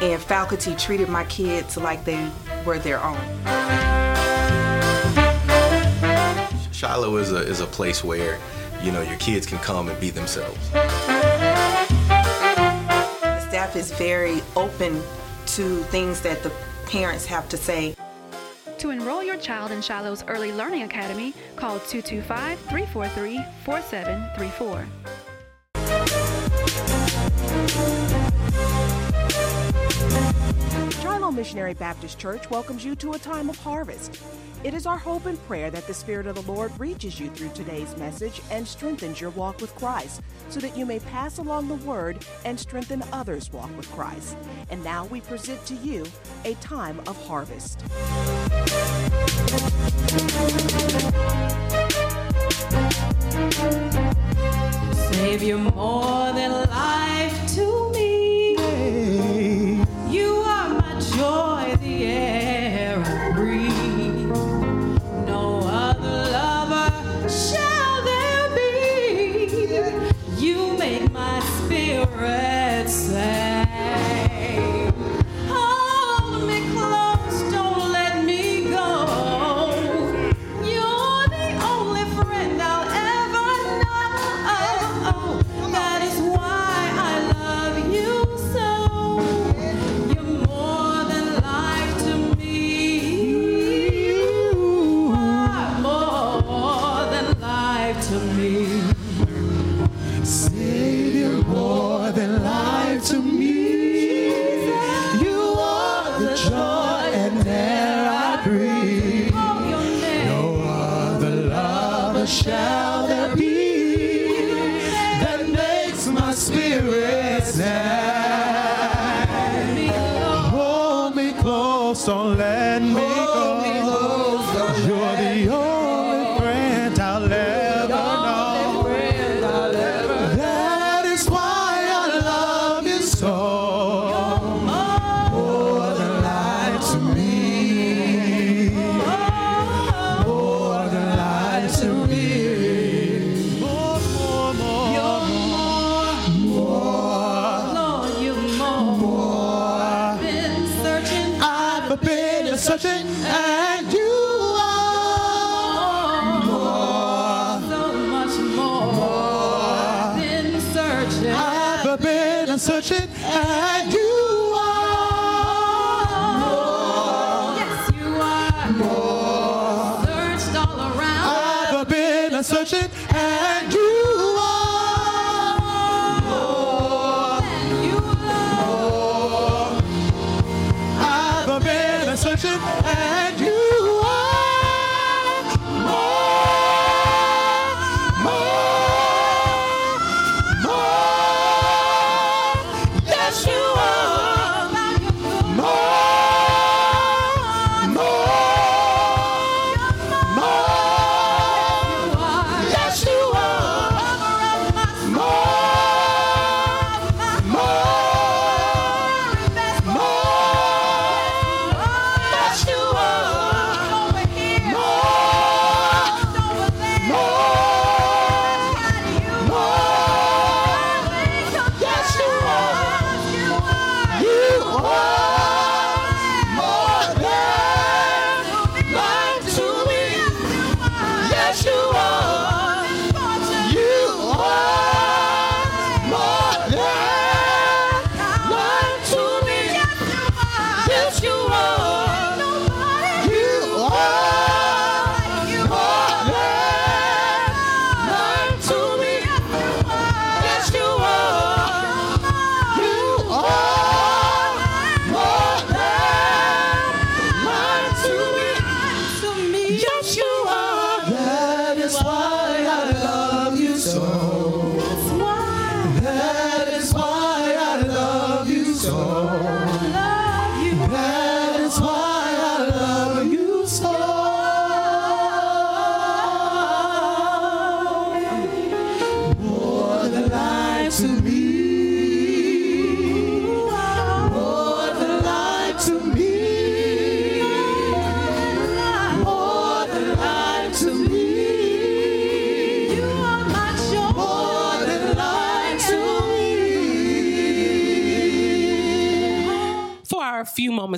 and faculty treated my kids like they were their own. Shiloh is a, is a place where, you know, your kids can come and be themselves. The staff is very open to things that the parents have to say. To enroll your child in Shiloh's Early Learning Academy, call 225 343 4734. Missionary Baptist Church welcomes you to a time of harvest. It is our hope and prayer that the Spirit of the Lord reaches you through today's message and strengthens your walk with Christ so that you may pass along the word and strengthen others' walk with Christ. And now we present to you a time of harvest. Savior, more.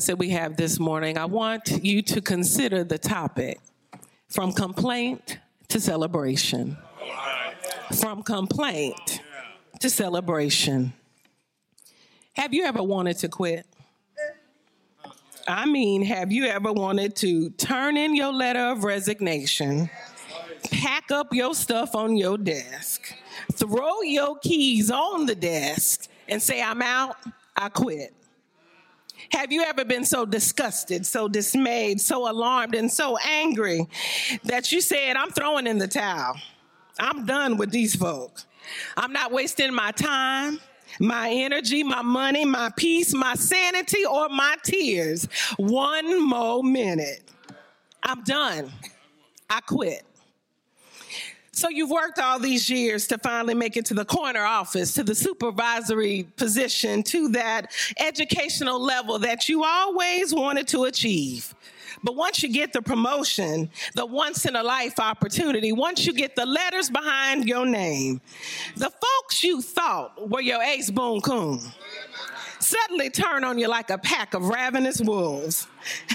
Moments that we have this morning, I want you to consider the topic from complaint to celebration. From complaint to celebration. Have you ever wanted to quit? I mean, have you ever wanted to turn in your letter of resignation, pack up your stuff on your desk, throw your keys on the desk, and say, I'm out, I quit? Have you ever been so disgusted, so dismayed, so alarmed, and so angry that you said, I'm throwing in the towel? I'm done with these folk. I'm not wasting my time, my energy, my money, my peace, my sanity, or my tears. One more minute. I'm done. I quit. So you've worked all these years to finally make it to the corner office, to the supervisory position, to that educational level that you always wanted to achieve. But once you get the promotion, the once in a life opportunity, once you get the letters behind your name, the folks you thought were your ace boon coon suddenly turn on you like a pack of ravenous wolves.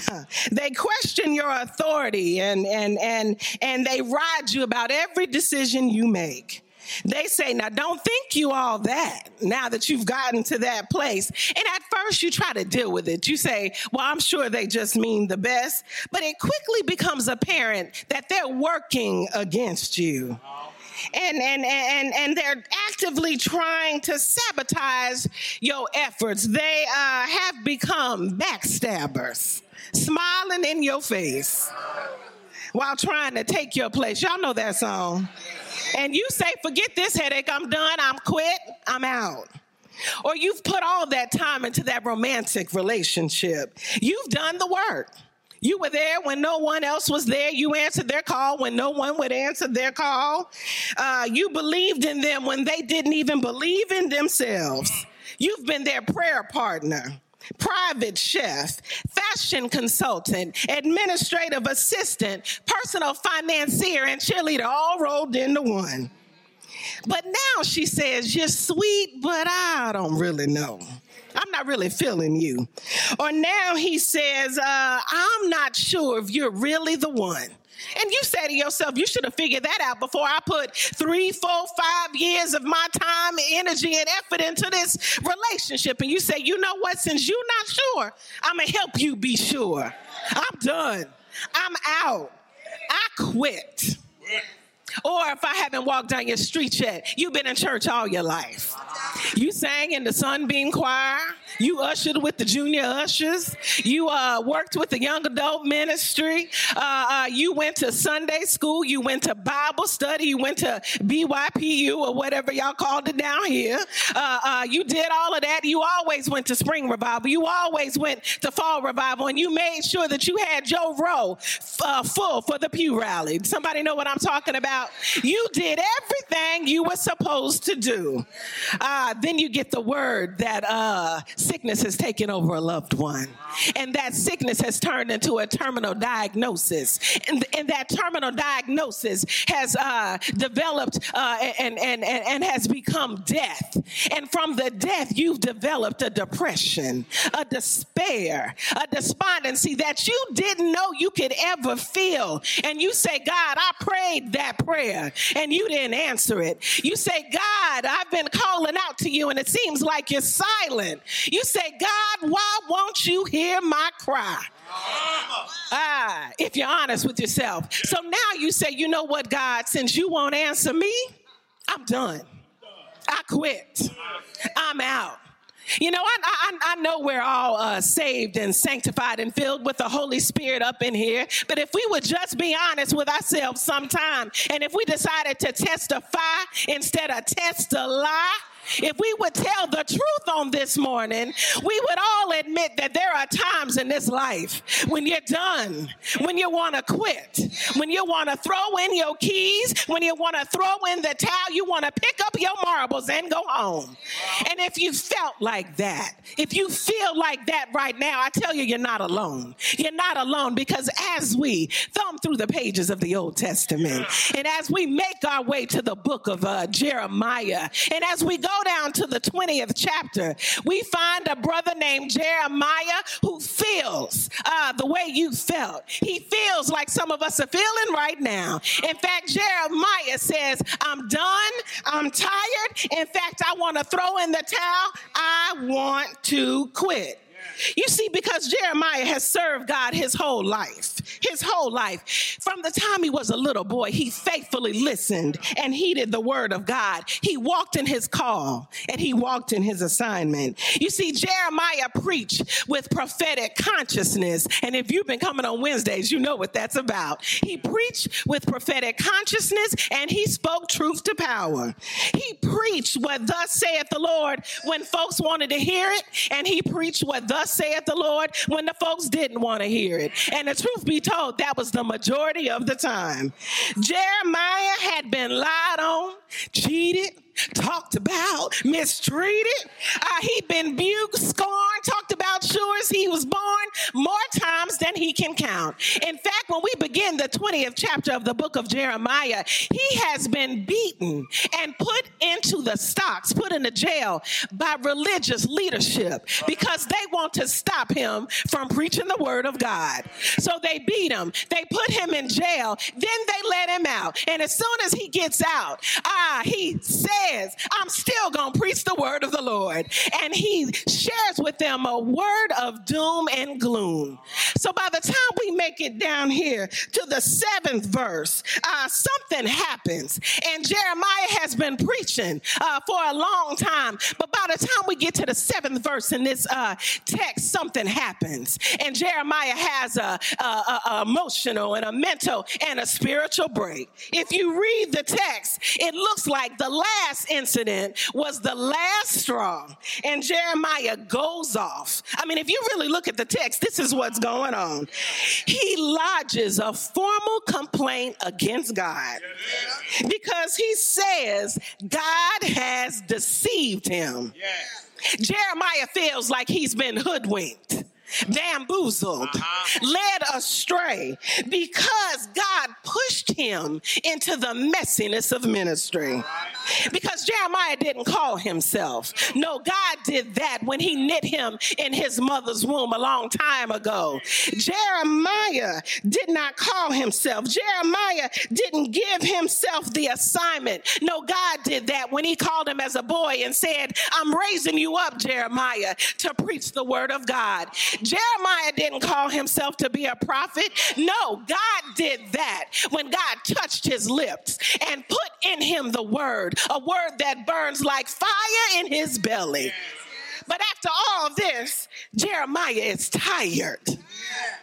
they question your authority and, and, and, and they ride you about every decision you make. They say, now don't think you all that now that you've gotten to that place. And at first you try to deal with it. You say, well, I'm sure they just mean the best. But it quickly becomes apparent that they're working against you and and and and they're actively trying to sabotage your efforts. They uh, have become backstabbers, smiling in your face while trying to take your place. Y'all know that song. And you say, "Forget this headache. I'm done. I'm quit. I'm out." Or you've put all that time into that romantic relationship. You've done the work. You were there when no one else was there. You answered their call when no one would answer their call. Uh, you believed in them when they didn't even believe in themselves. You've been their prayer partner, private chef, fashion consultant, administrative assistant, personal financier, and cheerleader all rolled into one. But now she says, You're sweet, but I don't really know. I'm not really feeling you. Or now he says, uh, I'm not sure if you're really the one. And you say to yourself, you should have figured that out before I put three, four, five years of my time, energy, and effort into this relationship. And you say, you know what? Since you're not sure, I'm going to help you be sure. I'm done. I'm out. I quit. Or if I haven't walked down your street yet, you've been in church all your life. You sang in the Sunbeam Choir. You ushered with the junior ushers. You uh, worked with the young adult ministry. Uh, uh, you went to Sunday school. You went to Bible study. You went to BYPU or whatever y'all called it down here. Uh, uh, you did all of that. You always went to spring revival. You always went to fall revival, and you made sure that you had your row uh, full for the pew rally. Somebody know what I'm talking about? You did everything you were supposed to do. then you get the word that sickness has taken over a loved one. And that sickness has turned into a terminal diagnosis. And, and that terminal diagnosis has uh, developed uh, and, and, and, and has become death. And from the death, you've developed a depression, a despair, a despondency that you didn't know you could ever feel. And you say, God, I prayed that prayer and you didn't answer it. You say, God, I've been calling out to you and it seems like you're silent. You say, God, why won't you hear my cry? Ah, if you're honest with yourself. So now you say, you know what, God, since you won't answer me, I'm done. I quit. I'm out. You know, I, I, I know we're all uh, saved and sanctified and filled with the Holy Spirit up in here, but if we would just be honest with ourselves sometime, and if we decided to testify instead of test a lie, if we would tell the truth on this morning, we would all admit that there are times in this life when you're done, when you want to quit, when you want to throw in your keys, when you want to throw in the towel, you want to pick up your marbles and go home. And if you felt like that, if you feel like that right now, I tell you, you're not alone. You're not alone because as we thumb through the pages of the Old Testament and as we make our way to the book of uh, Jeremiah and as we go down to the 20th chapter, we find a brother named Jeremiah who feels uh, the way you felt. He feels like some of us are feeling right now. In fact, Jeremiah says, I'm done. I'm tired. In fact, I want to throw in the towel. I want to quit. You see, because Jeremiah has served God his whole life, his whole life. From the time he was a little boy, he faithfully listened and heeded the word of God. He walked in his call and he walked in his assignment. You see, Jeremiah preached with prophetic consciousness. And if you've been coming on Wednesdays, you know what that's about. He preached with prophetic consciousness and he spoke truth to power. He preached what thus saith the Lord when folks wanted to hear it, and he preached what thus saith the Lord when the folks didn't want to hear it. And the truth be told, that was the majority of the time. Jeremiah had been lied on, cheated, talked about, mistreated. Uh, he'd been buked, scorned, talked about sure as he was born more times than he can count. In fact, when we begin the 20th chapter of the book of Jeremiah, he has been beaten and put into the stocks, put into jail by religious leadership because they want to stop him from preaching the word of God. So they beat him, they put him in jail, then they let him out. And as soon as he gets out, ah, he says, I'm still going to preach the word of the Lord. And he shares with them a word of doom and gloom. So by the time we make it down here to the seventh verse, uh, something happens. And Jeremiah has been preaching uh, for a long time. But by the time we get to the seventh verse in this uh, text, something happens. And Jeremiah has a, a, a, a emotional and a mental and a spiritual break. If you read the text, it looks like the last incident was the last straw. And Jeremiah goes off. I mean, if you really look at the text, this is what's going on. He lodges a formal complaint against God because he says God has deceived him. Jeremiah feels like he's been hoodwinked bamboozled, uh-huh. led astray because God pushed him into the messiness of ministry. Because Jeremiah didn't call himself. No, God did that when he knit him in his mother's womb a long time ago. Jeremiah did not call himself. Jeremiah didn't give himself the assignment. No, God did that when he called him as a boy and said, I'm raising you up, Jeremiah, to preach the word of God. Jeremiah didn't call himself to be a prophet. No, God did that when God touched his lips and put in him the word, a word that burns like fire in his belly. But after all this, Jeremiah is tired.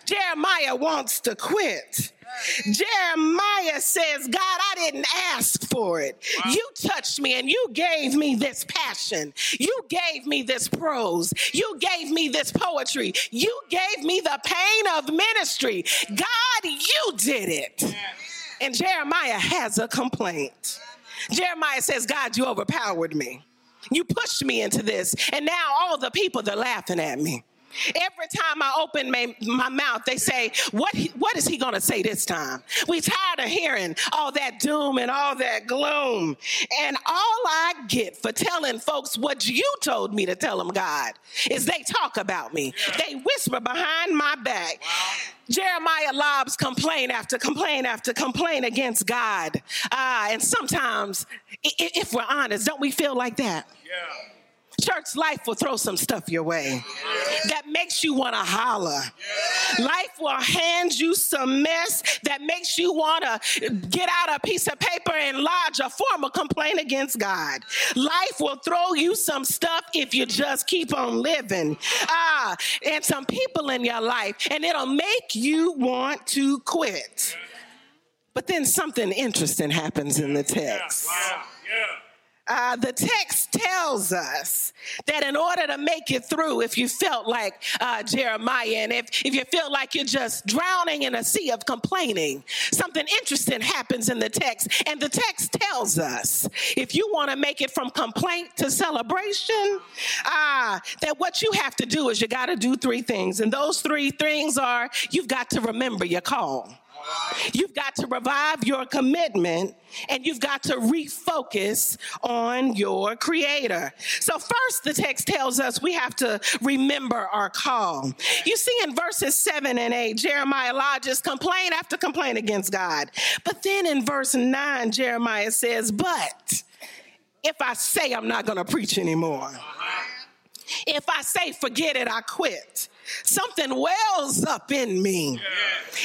Jeremiah wants to quit. Jeremiah says, God, I didn't ask for it. You touched me and you gave me this passion. You gave me this prose. You gave me this poetry. You gave me the pain of ministry. God, you did it. And Jeremiah has a complaint. Jeremiah says, God, you overpowered me. You pushed me into this. And now all the people, they're laughing at me. Every time I open my, my mouth, they say, what, what is he going to say this time? We tired of hearing all that doom and all that gloom. And all I get for telling folks what you told me to tell them, God, is they talk about me. They whisper behind my back. Jeremiah lobs complain after complain after complain against God. Uh, and sometimes, if we're honest, don't we feel like that? Church life will throw some stuff your way that makes you want to holler. Life will hand you some mess that makes you want to get out a piece of paper and lodge a formal complaint against God. Life will throw you some stuff if you just keep on living. Ah, and some people in your life, and it'll make you want to quit. But then something interesting happens in the text. Uh, the text tells us that in order to make it through, if you felt like uh, Jeremiah and if, if you feel like you're just drowning in a sea of complaining, something interesting happens in the text. And the text tells us if you want to make it from complaint to celebration, uh, that what you have to do is you got to do three things. And those three things are you've got to remember your call. You've got to revive your commitment and you've got to refocus on your creator. So, first, the text tells us we have to remember our call. You see in verses 7 and 8, Jeremiah lodges complaint after complaint against God. But then in verse 9, Jeremiah says, But if I say I'm not going to preach anymore, if I say forget it, I quit. Something wells up in me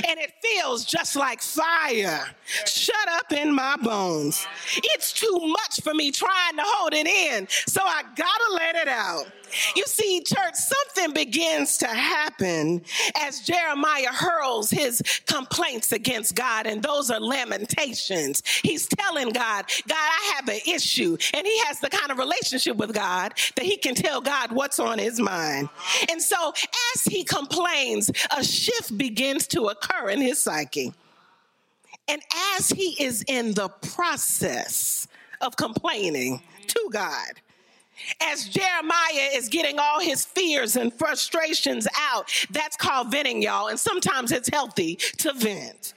and it feels just like fire. Shut up in my bones. It's too much for me trying to hold it in, so I gotta let it out. You see, church, something begins to happen as Jeremiah hurls his complaints against God, and those are lamentations. He's telling God, God, I have an issue. And he has the kind of relationship with God that he can tell God what's on his mind. And so, as he complains, a shift begins to occur in his psyche. And as he is in the process of complaining to God, as Jeremiah is getting all his fears and frustrations out, that's called venting, y'all. And sometimes it's healthy to vent.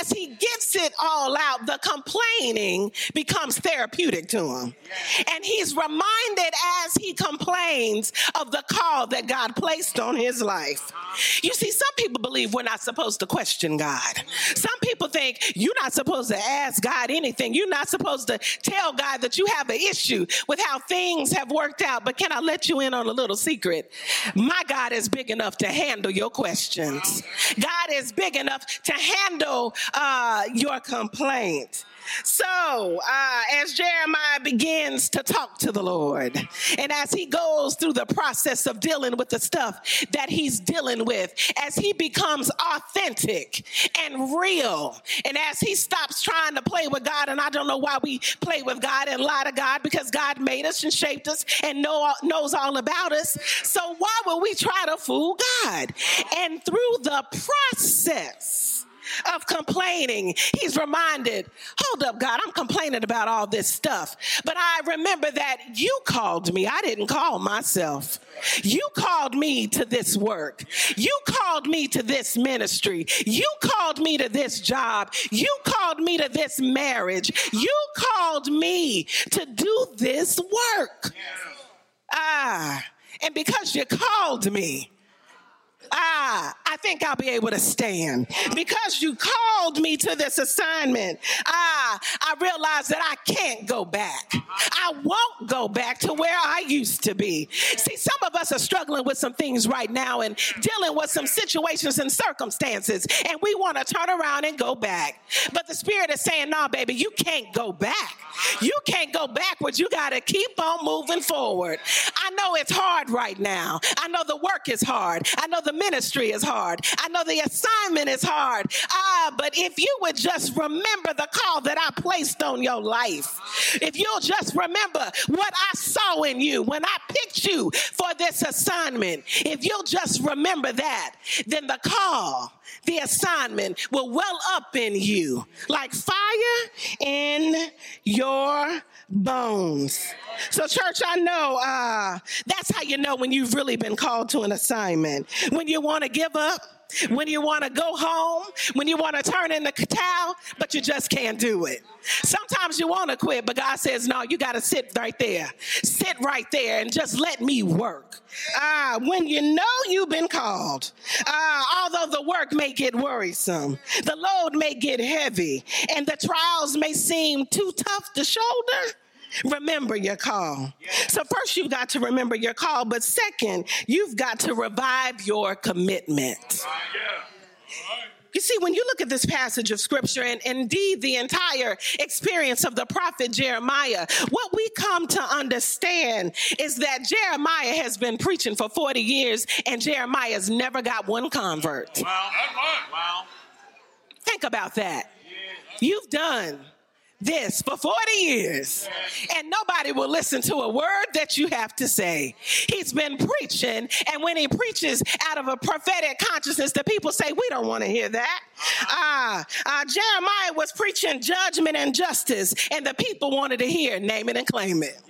As he gets it all out, the complaining becomes therapeutic to him. And he's reminded as he complains of the call that God placed on his life. You see, some people believe we're not supposed to question God. Some people think you're not supposed to ask God anything. You're not supposed to tell God that you have an issue with how things have worked out. But can I let you in on a little secret? My God is big enough to handle your questions. God is big enough to handle uh, your complaint. So, uh, as Jeremiah begins to talk to the Lord, and as he goes through the process of dealing with the stuff that he's dealing with, as he becomes authentic and real, and as he stops trying to play with God, and I don't know why we play with God and lie to God because God made us and shaped us and know, knows all about us. So, why would we try to fool God? And through the process, of complaining, he's reminded, hold up, God, I'm complaining about all this stuff. But I remember that you called me. I didn't call myself. You called me to this work. You called me to this ministry. You called me to this job. You called me to this marriage. You called me to do this work. Ah, and because you called me, ah, I think I'll be able to stand. Because you called me to this assignment, ah, I realize that I can't go back. I won't go back to where I used to be. See, some of us are struggling with some things right now and dealing with some situations and circumstances, and we want to turn around and go back. But the Spirit is saying, no, baby, you can't go back. You can't go backwards. You got to keep on moving forward. I know it's hard right now. I know the work is hard. I know the ministry is hard. I know the assignment is hard. Ah, but if you would just remember the call that I placed on your life, if you'll just remember what I saw in you when I picked you for this assignment, if you'll just remember that, then the call, the assignment will well up in you like fire in your bones. So, church, I know uh, that's how you know when you've really been called to an assignment. When you want to give up, when you want to go home, when you want to turn in the towel, but you just can't do it. Sometimes you want to quit, but God says, no, you got to sit right there. Sit right there and just let me work. Ah, when you know you've been called, ah, although the work may get worrisome, the load may get heavy, and the trials may seem too tough to shoulder, remember your call. So, first, you've got to remember your call, but second, you've got to revive your commitment. You see, when you look at this passage of scripture and indeed the entire experience of the prophet Jeremiah, what we come to understand is that Jeremiah has been preaching for 40 years and Jeremiah's never got one convert. Wow. Wow. Think about that. You've done this for 40 years and nobody will listen to a word that you have to say. He's been preaching, and when he preaches out of a prophetic consciousness, the people say, We don't want to hear that. Uh, uh, Jeremiah was preaching judgment and justice, and the people wanted to hear name it and claim it.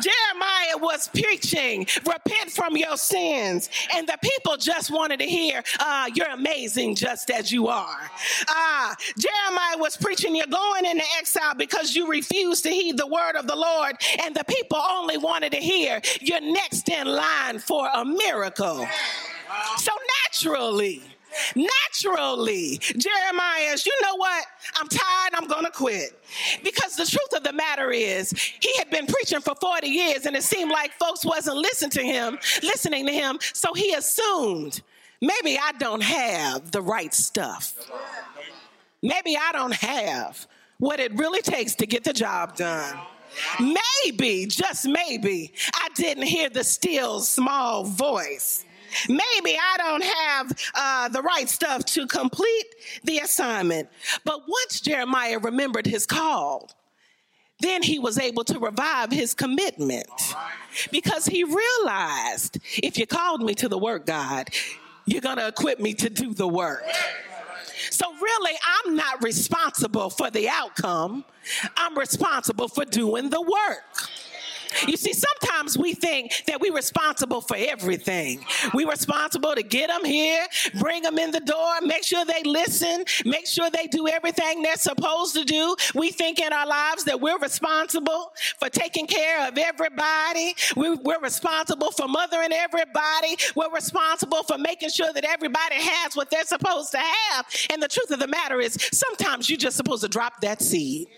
Jeremiah was preaching, repent from your sins, and the people just wanted to hear, uh, you're amazing just as you are. Uh, Jeremiah was preaching, you're going into exile because you refuse to heed the word of the Lord, and the people only wanted to hear, you're next in line for a miracle. So naturally, naturally, Jeremiah you know what? I'm tired, I'm gonna quit. Because the truth of the matter is, he had been preaching for 40 years and it seemed like folks wasn't listening to him, listening to him, so he assumed, maybe I don't have the right stuff. Maybe I don't have what it really takes to get the job done. Maybe, just maybe, I didn't hear the still small voice. Maybe I don't have uh, the right stuff to complete the assignment. But once Jeremiah remembered his call, then he was able to revive his commitment because he realized if you called me to the work, God, you're going to equip me to do the work. So, really, I'm not responsible for the outcome, I'm responsible for doing the work. You see, sometimes we think that we're responsible for everything. We're responsible to get them here, bring them in the door, make sure they listen, make sure they do everything they're supposed to do. We think in our lives that we're responsible for taking care of everybody. We, we're responsible for mothering everybody. We're responsible for making sure that everybody has what they're supposed to have. And the truth of the matter is, sometimes you're just supposed to drop that seed.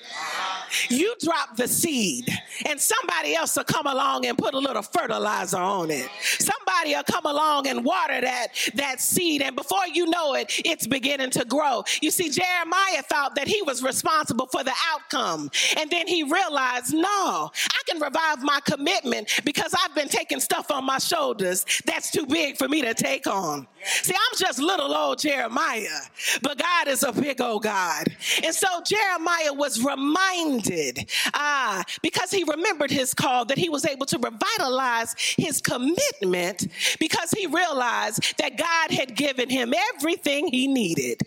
You drop the seed, and somebody else will come along and put a little fertilizer on it. Somebody will come along and water that, that seed, and before you know it, it's beginning to grow. You see, Jeremiah thought that he was responsible for the outcome, and then he realized, no, I can revive my commitment because I've been taking stuff on my shoulders that's too big for me to take on. See, I'm just little old Jeremiah, but God is a big old God. And so Jeremiah was reminded, ah, because he remembered his call, that he was able to revitalize his commitment because he realized that God had given him everything he needed.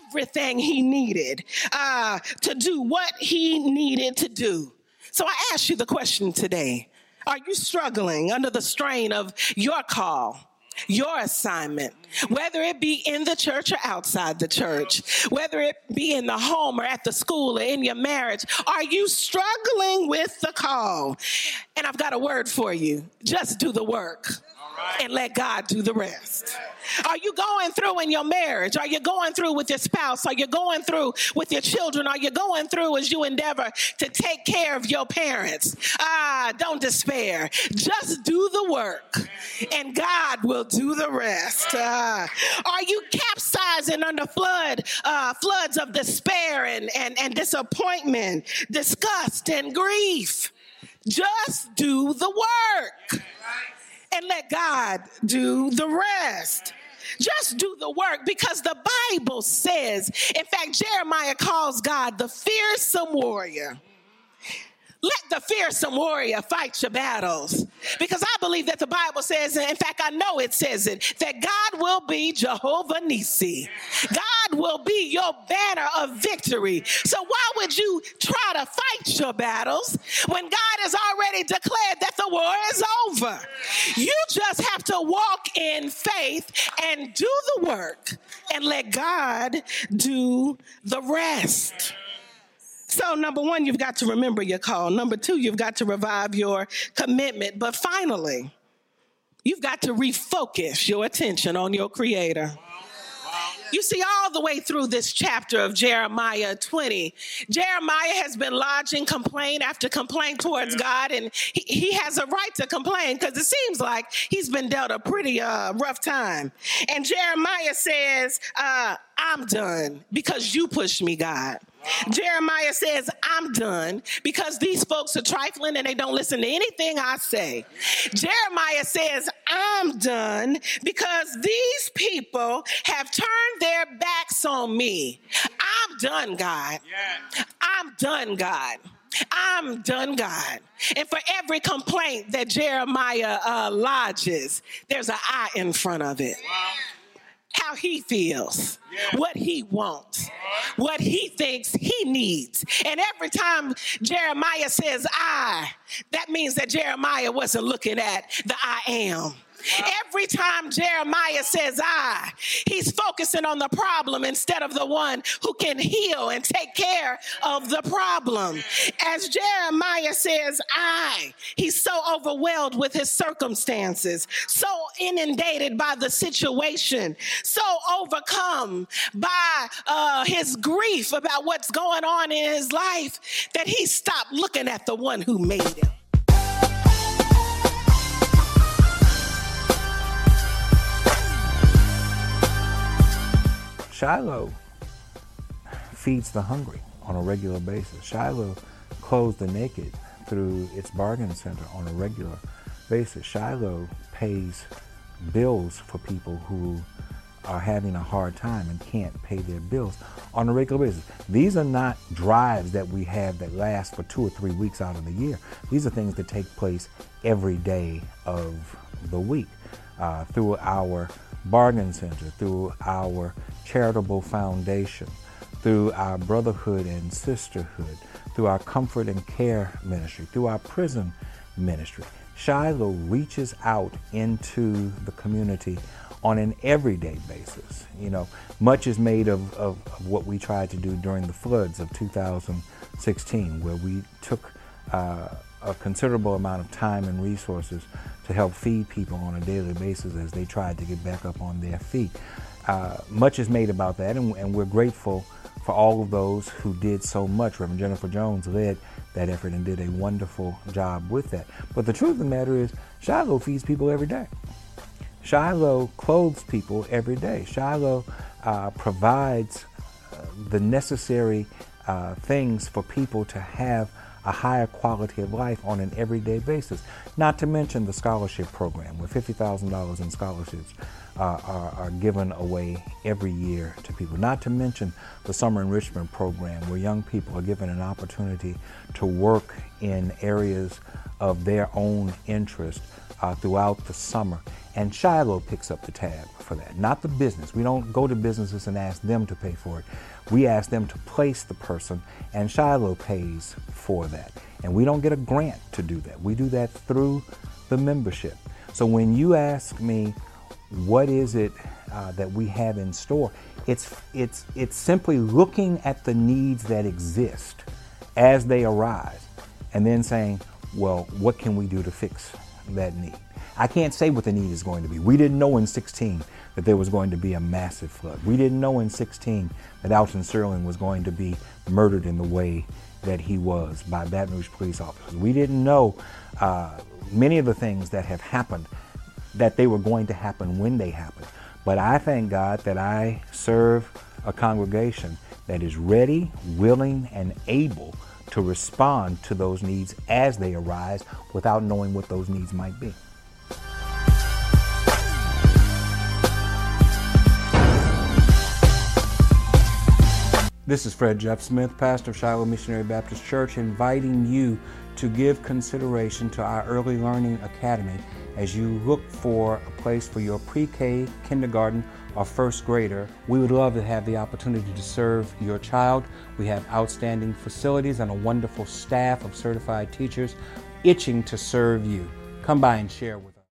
Everything he needed uh, to do what he needed to do. So I ask you the question today Are you struggling under the strain of your call? Your assignment, whether it be in the church or outside the church, whether it be in the home or at the school or in your marriage, are you struggling with the call? And I've got a word for you just do the work and let God do the rest. Are you going through in your marriage? Are you going through with your spouse? Are you going through with your children? Are you going through as you endeavor to take care of your parents? Ah, don't despair. Just do the work and God will do the rest. Ah, are you capsizing under flood, uh, floods of despair and, and, and disappointment, disgust and grief? Just do the work and let God do the rest. Just do the work because the Bible says, in fact, Jeremiah calls God the fearsome warrior. Let the fearsome warrior fight your battles. Because I believe that the Bible says, in fact, I know it says it, that God will be Jehovah Nissi. God will be your banner of victory. So why would you try to fight your battles when God has already declared that the war is over? You just have to walk in faith and do the work and let God do the rest. So, number one, you've got to remember your call. Number two, you've got to revive your commitment. But finally, you've got to refocus your attention on your Creator. You see, all the way through this chapter of Jeremiah 20, Jeremiah has been lodging complaint after complaint towards God, and he, he has a right to complain because it seems like he's been dealt a pretty uh, rough time. And Jeremiah says, uh, I'm done because you pushed me, God. Jeremiah says, I'm done because these folks are trifling and they don't listen to anything I say. Jeremiah says, I'm done because these people have turned their backs on me. I'm done, God. I'm done, God. I'm done, God. And for every complaint that Jeremiah uh, lodges, there's an I in front of it. How he feels, what he wants, uh-huh. what he thinks he needs. And every time Jeremiah says I, that means that Jeremiah wasn't looking at the I am. Every time Jeremiah says I, he's focusing on the problem instead of the one who can heal and take care of the problem. As Jeremiah says I, he's so overwhelmed with his circumstances, so inundated by the situation, so overcome by uh, his grief about what's going on in his life that he stopped looking at the one who made him. Shiloh feeds the hungry on a regular basis. Shiloh clothes the naked through its bargain center on a regular basis. Shiloh pays bills for people who are having a hard time and can't pay their bills on a regular basis. These are not drives that we have that last for two or three weeks out of the year. These are things that take place every day of the week uh, through our bargain center, through our charitable foundation, through our brotherhood and sisterhood, through our comfort and care ministry, through our prison ministry. Shiloh reaches out into the community on an everyday basis. You know, much is made of, of, of what we tried to do during the floods of 2016, where we took uh, a considerable amount of time and resources to help feed people on a daily basis as they tried to get back up on their feet. Uh, much is made about that, and, and, we're grateful for all of those who did so much. Reverend Jennifer Jones led that effort and did a wonderful job with that. But the truth of the matter is, Shiloh feeds people every day. Shiloh clothes people every day. Shiloh uh, provides uh, the necessary uh, things for people to have a higher quality of life on an everyday basis. Not to mention the scholarship program, where $50,000 in scholarships uh, are, are, given away every year to people. Not to mention the summer enrichment program, where young people are given an opportunity to work in areas of their own interest uh, throughout the summer. And Shiloh picks up the tab for that, not the business. We don't go to businesses and ask them to pay for it. We ask them to place the person, and Shiloh pays for that. And we don't get a grant to do that. We do that through the membership. So when you ask me, what is it uh, that we have in store? It's, it's, it's simply looking at the needs that exist as they arise and then saying, well, what can we do to fix that need? I can't say what the need is going to be. We didn't know in 16 that there was going to be a massive flood. We didn't know in 16 that Alton Sterling was going to be murdered in the way that he was by Baton Rouge police officers. We didn't know uh, many of the things that have happened that they were going to happen when they happened. But I thank God that I serve a congregation that is ready, willing, and able to respond to those needs as they arise without knowing what those needs might be. This is Fred Jeff Smith, pastor of Shiloh Missionary Baptist Church, inviting you to give consideration to our Early Learning Academy as you look for a place for your pre K, kindergarten, or first grader. We would love to have the opportunity to serve your child. We have outstanding facilities and a wonderful staff of certified teachers itching to serve you. Come by and share with